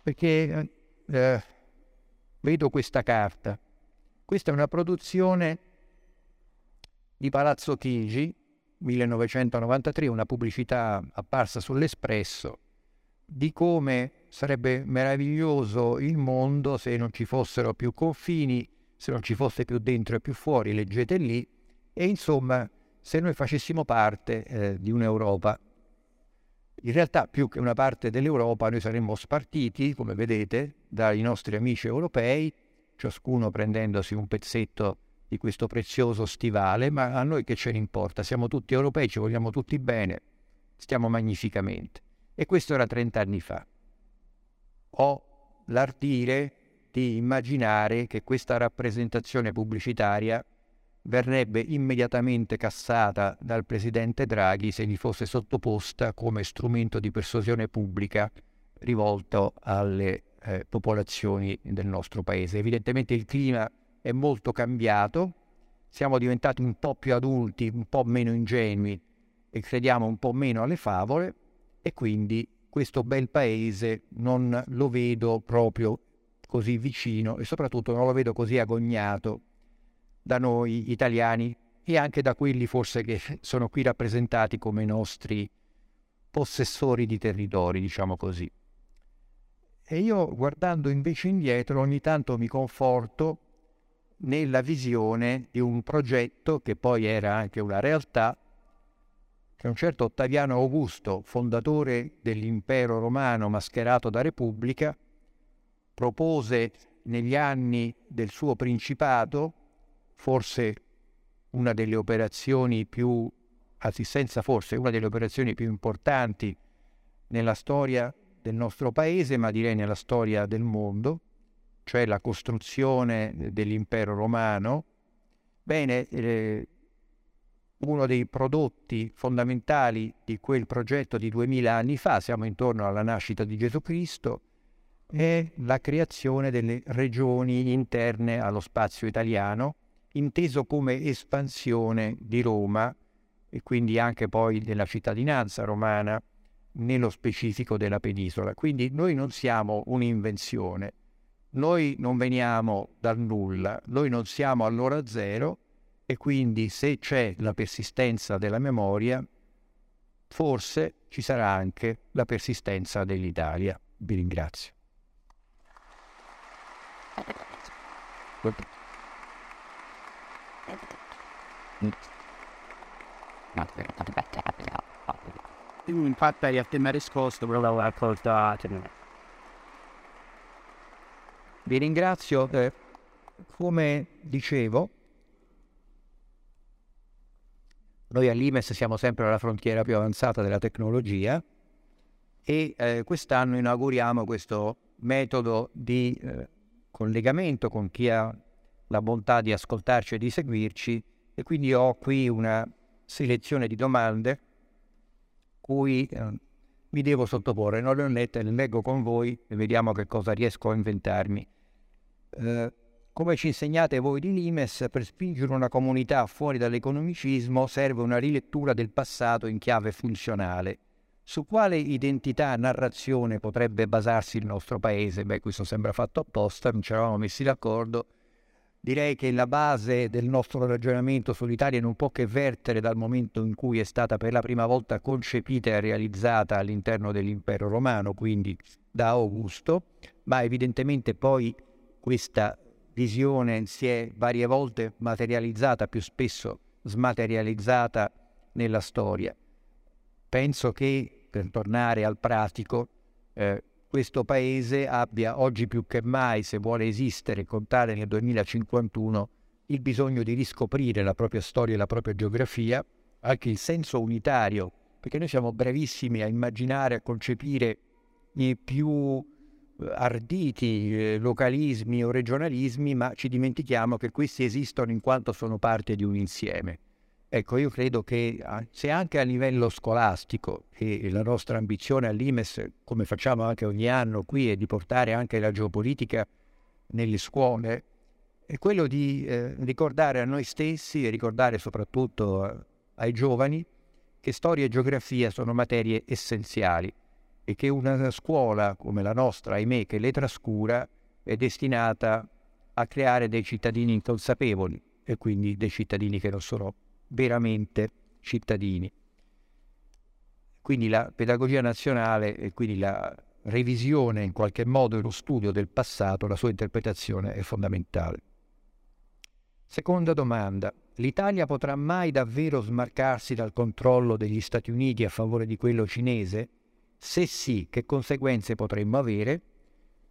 perché eh, vedo questa carta. Questa è una produzione di Palazzo Chigi, 1993, una pubblicità apparsa sull'Espresso, di come sarebbe meraviglioso il mondo se non ci fossero più confini, se non ci fosse più dentro e più fuori, leggete lì, e insomma se noi facessimo parte eh, di un'Europa. In realtà più che una parte dell'Europa noi saremmo spartiti, come vedete, dai nostri amici europei, ciascuno prendendosi un pezzetto di questo prezioso stivale, ma a noi che ce ne importa? Siamo tutti europei, ci vogliamo tutti bene, stiamo magnificamente. E questo era 30 anni fa. Ho l'ardire di immaginare che questa rappresentazione pubblicitaria verrebbe immediatamente cassata dal presidente Draghi se gli fosse sottoposta come strumento di persuasione pubblica rivolto alle eh, popolazioni del nostro paese. Evidentemente il clima è molto cambiato, siamo diventati un po' più adulti, un po' meno ingenui e crediamo un po' meno alle favole e quindi questo bel paese non lo vedo proprio così vicino e soprattutto non lo vedo così agognato da noi italiani e anche da quelli forse che sono qui rappresentati come nostri possessori di territori, diciamo così. E io guardando invece indietro ogni tanto mi conforto nella visione di un progetto che poi era anche una realtà, che un certo Ottaviano Augusto, fondatore dell'impero romano mascherato da repubblica, propose negli anni del suo principato forse una delle operazioni più, assistenza forse una delle operazioni più importanti nella storia del nostro paese, ma direi nella storia del mondo, cioè la costruzione dell'impero romano, bene, eh, uno dei prodotti fondamentali di quel progetto di duemila anni fa, siamo intorno alla nascita di Gesù Cristo, è la creazione delle regioni interne allo spazio italiano, inteso come espansione di Roma e quindi anche poi della cittadinanza romana nello specifico della penisola. Quindi noi non siamo un'invenzione, noi non veniamo dal nulla, noi non siamo all'ora zero e quindi se c'è la persistenza della memoria, forse ci sarà anche la persistenza dell'Italia. Vi ringrazio. Infatti, io ti mi risposto, volevo ascoltare. Vi ringrazio. Eh, come dicevo, noi all'Imes siamo sempre alla frontiera più avanzata della tecnologia e eh, quest'anno inauguriamo questo metodo di eh, collegamento con chi ha la bontà di ascoltarci e di seguirci e quindi ho qui una selezione di domande cui eh, mi devo sottoporre. Non le ho lette, le leggo con voi e vediamo che cosa riesco a inventarmi. Eh, come ci insegnate voi di Limes, per spingere una comunità fuori dall'economicismo serve una rilettura del passato in chiave funzionale. Su quale identità, narrazione potrebbe basarsi il nostro paese? Beh, questo sembra fatto apposta, non ci eravamo messi d'accordo. Direi che la base del nostro ragionamento sull'Italia non può che vertere dal momento in cui è stata per la prima volta concepita e realizzata all'interno dell'impero romano, quindi da Augusto, ma evidentemente poi questa visione si è varie volte materializzata, più spesso smaterializzata nella storia. Penso che, per tornare al pratico, eh, questo paese abbia oggi più che mai, se vuole esistere e contare nel 2051, il bisogno di riscoprire la propria storia e la propria geografia, anche il senso unitario, perché noi siamo bravissimi a immaginare, a concepire i più eh, arditi eh, localismi o regionalismi, ma ci dimentichiamo che questi esistono in quanto sono parte di un insieme. Ecco, io credo che se anche a livello scolastico, e la nostra ambizione all'IMES, come facciamo anche ogni anno qui, è di portare anche la geopolitica nelle scuole, è quello di eh, ricordare a noi stessi e ricordare soprattutto a, ai giovani che storia e geografia sono materie essenziali e che una scuola come la nostra, ahimè, che le trascura, è destinata a creare dei cittadini inconsapevoli e quindi dei cittadini che non sono veramente cittadini. Quindi la pedagogia nazionale e quindi la revisione in qualche modo e lo studio del passato, la sua interpretazione è fondamentale. Seconda domanda. L'Italia potrà mai davvero smarcarsi dal controllo degli Stati Uniti a favore di quello cinese? Se sì, che conseguenze potremmo avere?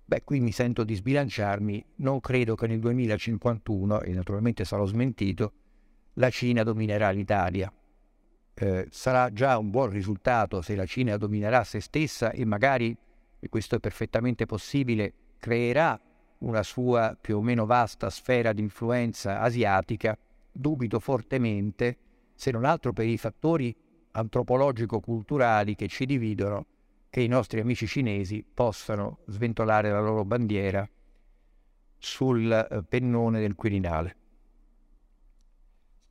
Beh, qui mi sento di sbilanciarmi, non credo che nel 2051, e naturalmente sarò smentito, la Cina dominerà l'Italia. Eh, sarà già un buon risultato se la Cina dominerà se stessa e magari, e questo è perfettamente possibile, creerà una sua più o meno vasta sfera di influenza asiatica, dubito fortemente, se non altro per i fattori antropologico-culturali che ci dividono, che i nostri amici cinesi possano sventolare la loro bandiera sul eh, pennone del Quirinale.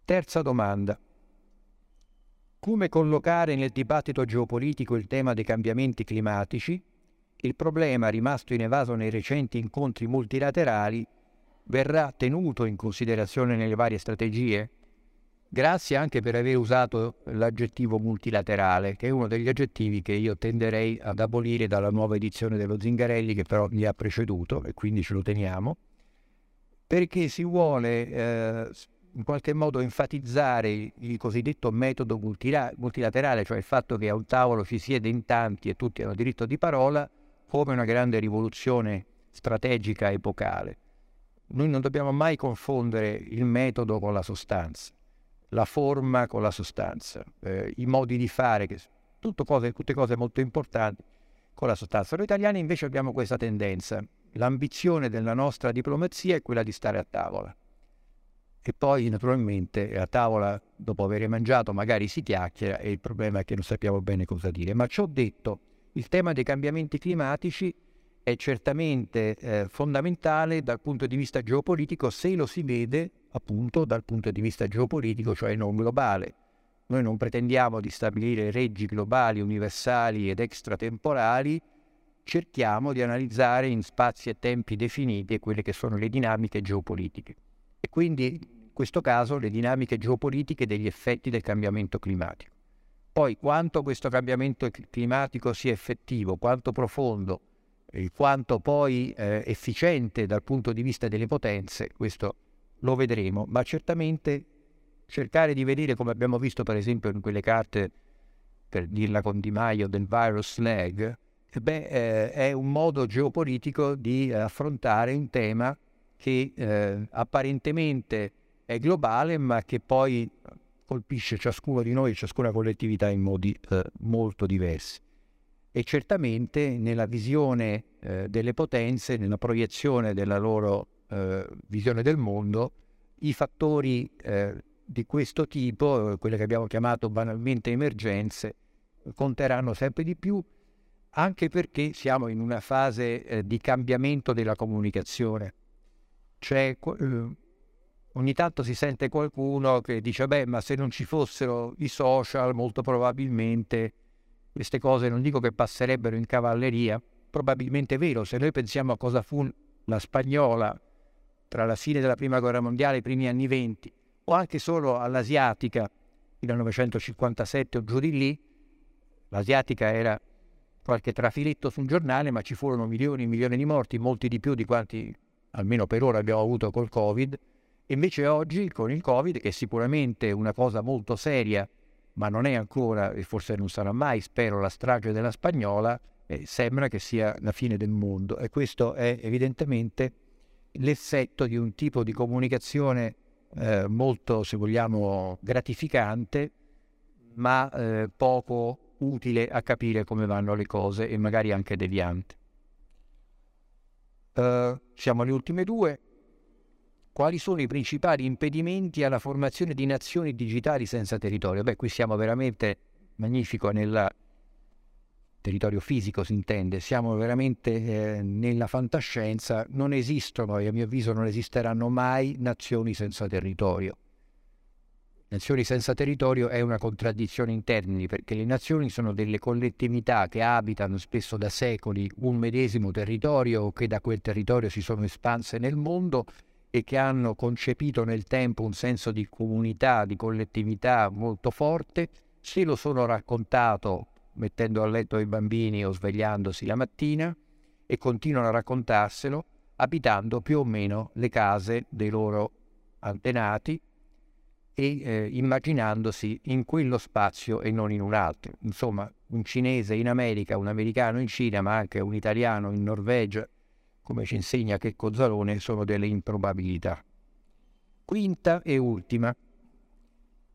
Terza domanda. Come collocare nel dibattito geopolitico il tema dei cambiamenti climatici? Il problema, rimasto inevaso nei recenti incontri multilaterali, verrà tenuto in considerazione nelle varie strategie? Grazie anche per aver usato l'aggettivo multilaterale, che è uno degli aggettivi che io tenderei ad abolire dalla nuova edizione dello Zingarelli, che però mi ha preceduto e quindi ce lo teniamo, perché si vuole eh, in qualche modo enfatizzare il cosiddetto metodo multila- multilaterale, cioè il fatto che a un tavolo ci siede in tanti e tutti hanno diritto di parola, come una grande rivoluzione strategica epocale. Noi non dobbiamo mai confondere il metodo con la sostanza, la forma con la sostanza, eh, i modi di fare, che cose, tutte cose molto importanti, con la sostanza. Noi italiani invece abbiamo questa tendenza, l'ambizione della nostra diplomazia è quella di stare a tavola. E poi naturalmente a tavola, dopo aver mangiato, magari si chiacchiera e il problema è che non sappiamo bene cosa dire. Ma ciò detto, il tema dei cambiamenti climatici è certamente eh, fondamentale dal punto di vista geopolitico se lo si vede appunto dal punto di vista geopolitico, cioè non globale. Noi non pretendiamo di stabilire reggi globali, universali ed extratemporali, cerchiamo di analizzare in spazi e tempi definiti quelle che sono le dinamiche geopolitiche. E quindi in questo caso le dinamiche geopolitiche degli effetti del cambiamento climatico. Poi quanto questo cambiamento climatico sia effettivo, quanto profondo, e quanto poi eh, efficiente dal punto di vista delle potenze, questo lo vedremo, ma certamente cercare di vedere, come abbiamo visto per esempio in quelle carte, per dirla con Di Maio, del virus lag, eh beh, eh, è un modo geopolitico di affrontare un tema che eh, apparentemente è globale, ma che poi colpisce ciascuno di noi, ciascuna collettività in modi eh, molto diversi. E certamente nella visione eh, delle potenze, nella proiezione della loro eh, visione del mondo, i fattori eh, di questo tipo, quelle che abbiamo chiamato banalmente emergenze, conteranno sempre di più, anche perché siamo in una fase eh, di cambiamento della comunicazione. Cioè, eh, ogni tanto si sente qualcuno che dice, beh, ma se non ci fossero i social, molto probabilmente queste cose non dico che passerebbero in cavalleria, probabilmente è vero, se noi pensiamo a cosa fu la spagnola tra la fine della prima guerra mondiale e i primi anni venti, o anche solo all'asiatica 1957 o giù di lì, l'asiatica era qualche trafiletto su un giornale, ma ci furono milioni e milioni di morti, molti di più di quanti almeno per ora abbiamo avuto col Covid. Invece oggi con il Covid, che è sicuramente una cosa molto seria, ma non è ancora, e forse non sarà mai, spero, la strage della spagnola, eh, sembra che sia la fine del mondo. E questo è evidentemente l'effetto di un tipo di comunicazione eh, molto, se vogliamo, gratificante, ma eh, poco utile a capire come vanno le cose e magari anche deviante. Uh, siamo alle ultime due. Quali sono i principali impedimenti alla formazione di nazioni digitali senza territorio? Beh, qui siamo veramente magnifico nel territorio fisico, si intende, siamo veramente eh, nella fantascienza, non esistono e a mio avviso non esisteranno mai nazioni senza territorio. Nazioni senza territorio è una contraddizione in termini, perché le nazioni sono delle collettività che abitano spesso da secoli un medesimo territorio o che da quel territorio si sono espanse nel mondo e che hanno concepito nel tempo un senso di comunità, di collettività molto forte, se lo sono raccontato mettendo a letto i bambini o svegliandosi la mattina e continuano a raccontarselo abitando più o meno le case dei loro antenati e eh, immaginandosi in quello spazio e non in un altro. Insomma, un cinese in America, un americano in Cina, ma anche un italiano in Norvegia, come ci insegna che Cozzalone, sono delle improbabilità. Quinta e ultima.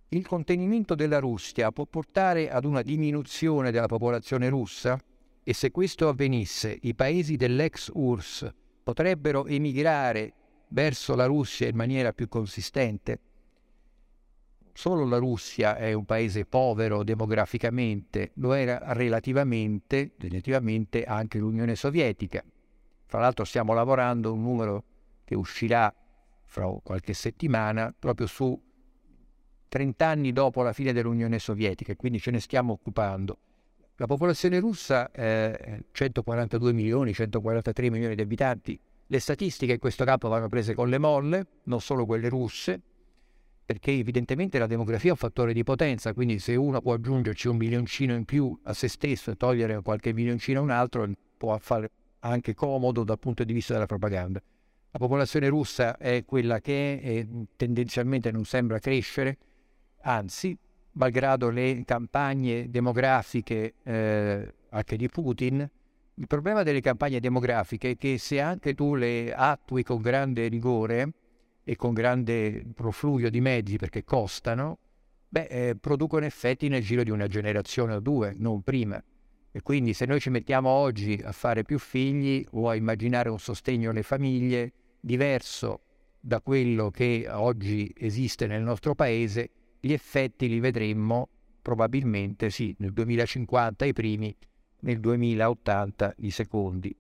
Il contenimento della Russia può portare ad una diminuzione della popolazione russa? E se questo avvenisse, i paesi dell'ex URSS potrebbero emigrare verso la Russia in maniera più consistente? Solo la Russia è un paese povero demograficamente, lo era relativamente, relativamente anche l'Unione Sovietica. Fra l'altro stiamo lavorando un numero che uscirà fra qualche settimana proprio su 30 anni dopo la fine dell'Unione Sovietica, quindi ce ne stiamo occupando. La popolazione russa è 142 milioni, 143 milioni di abitanti. Le statistiche in questo campo vanno prese con le molle, non solo quelle russe, perché evidentemente la demografia è un fattore di potenza, quindi se uno può aggiungerci un milioncino in più a se stesso e togliere qualche milioncino a un altro, può fare anche comodo dal punto di vista della propaganda. La popolazione russa è quella che è e tendenzialmente non sembra crescere, anzi, malgrado le campagne demografiche eh, anche di Putin, il problema delle campagne demografiche è che se anche tu le attui con grande rigore, e con grande profluvio di mezzi perché costano, beh, eh, producono effetti nel giro di una generazione o due, non prima. E quindi se noi ci mettiamo oggi a fare più figli o a immaginare un sostegno alle famiglie diverso da quello che oggi esiste nel nostro paese, gli effetti li vedremmo probabilmente sì, nel 2050 i primi, nel 2080 i secondi.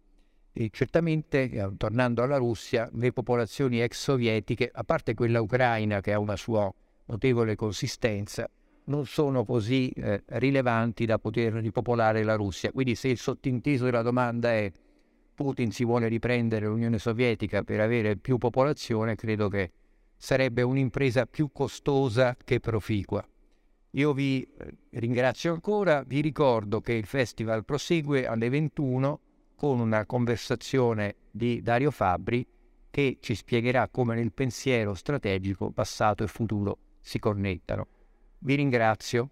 E certamente, eh, tornando alla Russia, le popolazioni ex sovietiche, a parte quella ucraina che ha una sua notevole consistenza, non sono così eh, rilevanti da poter ripopolare la Russia. Quindi se il sottinteso della domanda è Putin si vuole riprendere l'Unione Sovietica per avere più popolazione, credo che sarebbe un'impresa più costosa che proficua. Io vi eh, ringrazio ancora, vi ricordo che il festival prosegue alle 21 con una conversazione di Dario Fabbri che ci spiegherà come nel pensiero strategico passato e futuro si connettano. Vi ringrazio.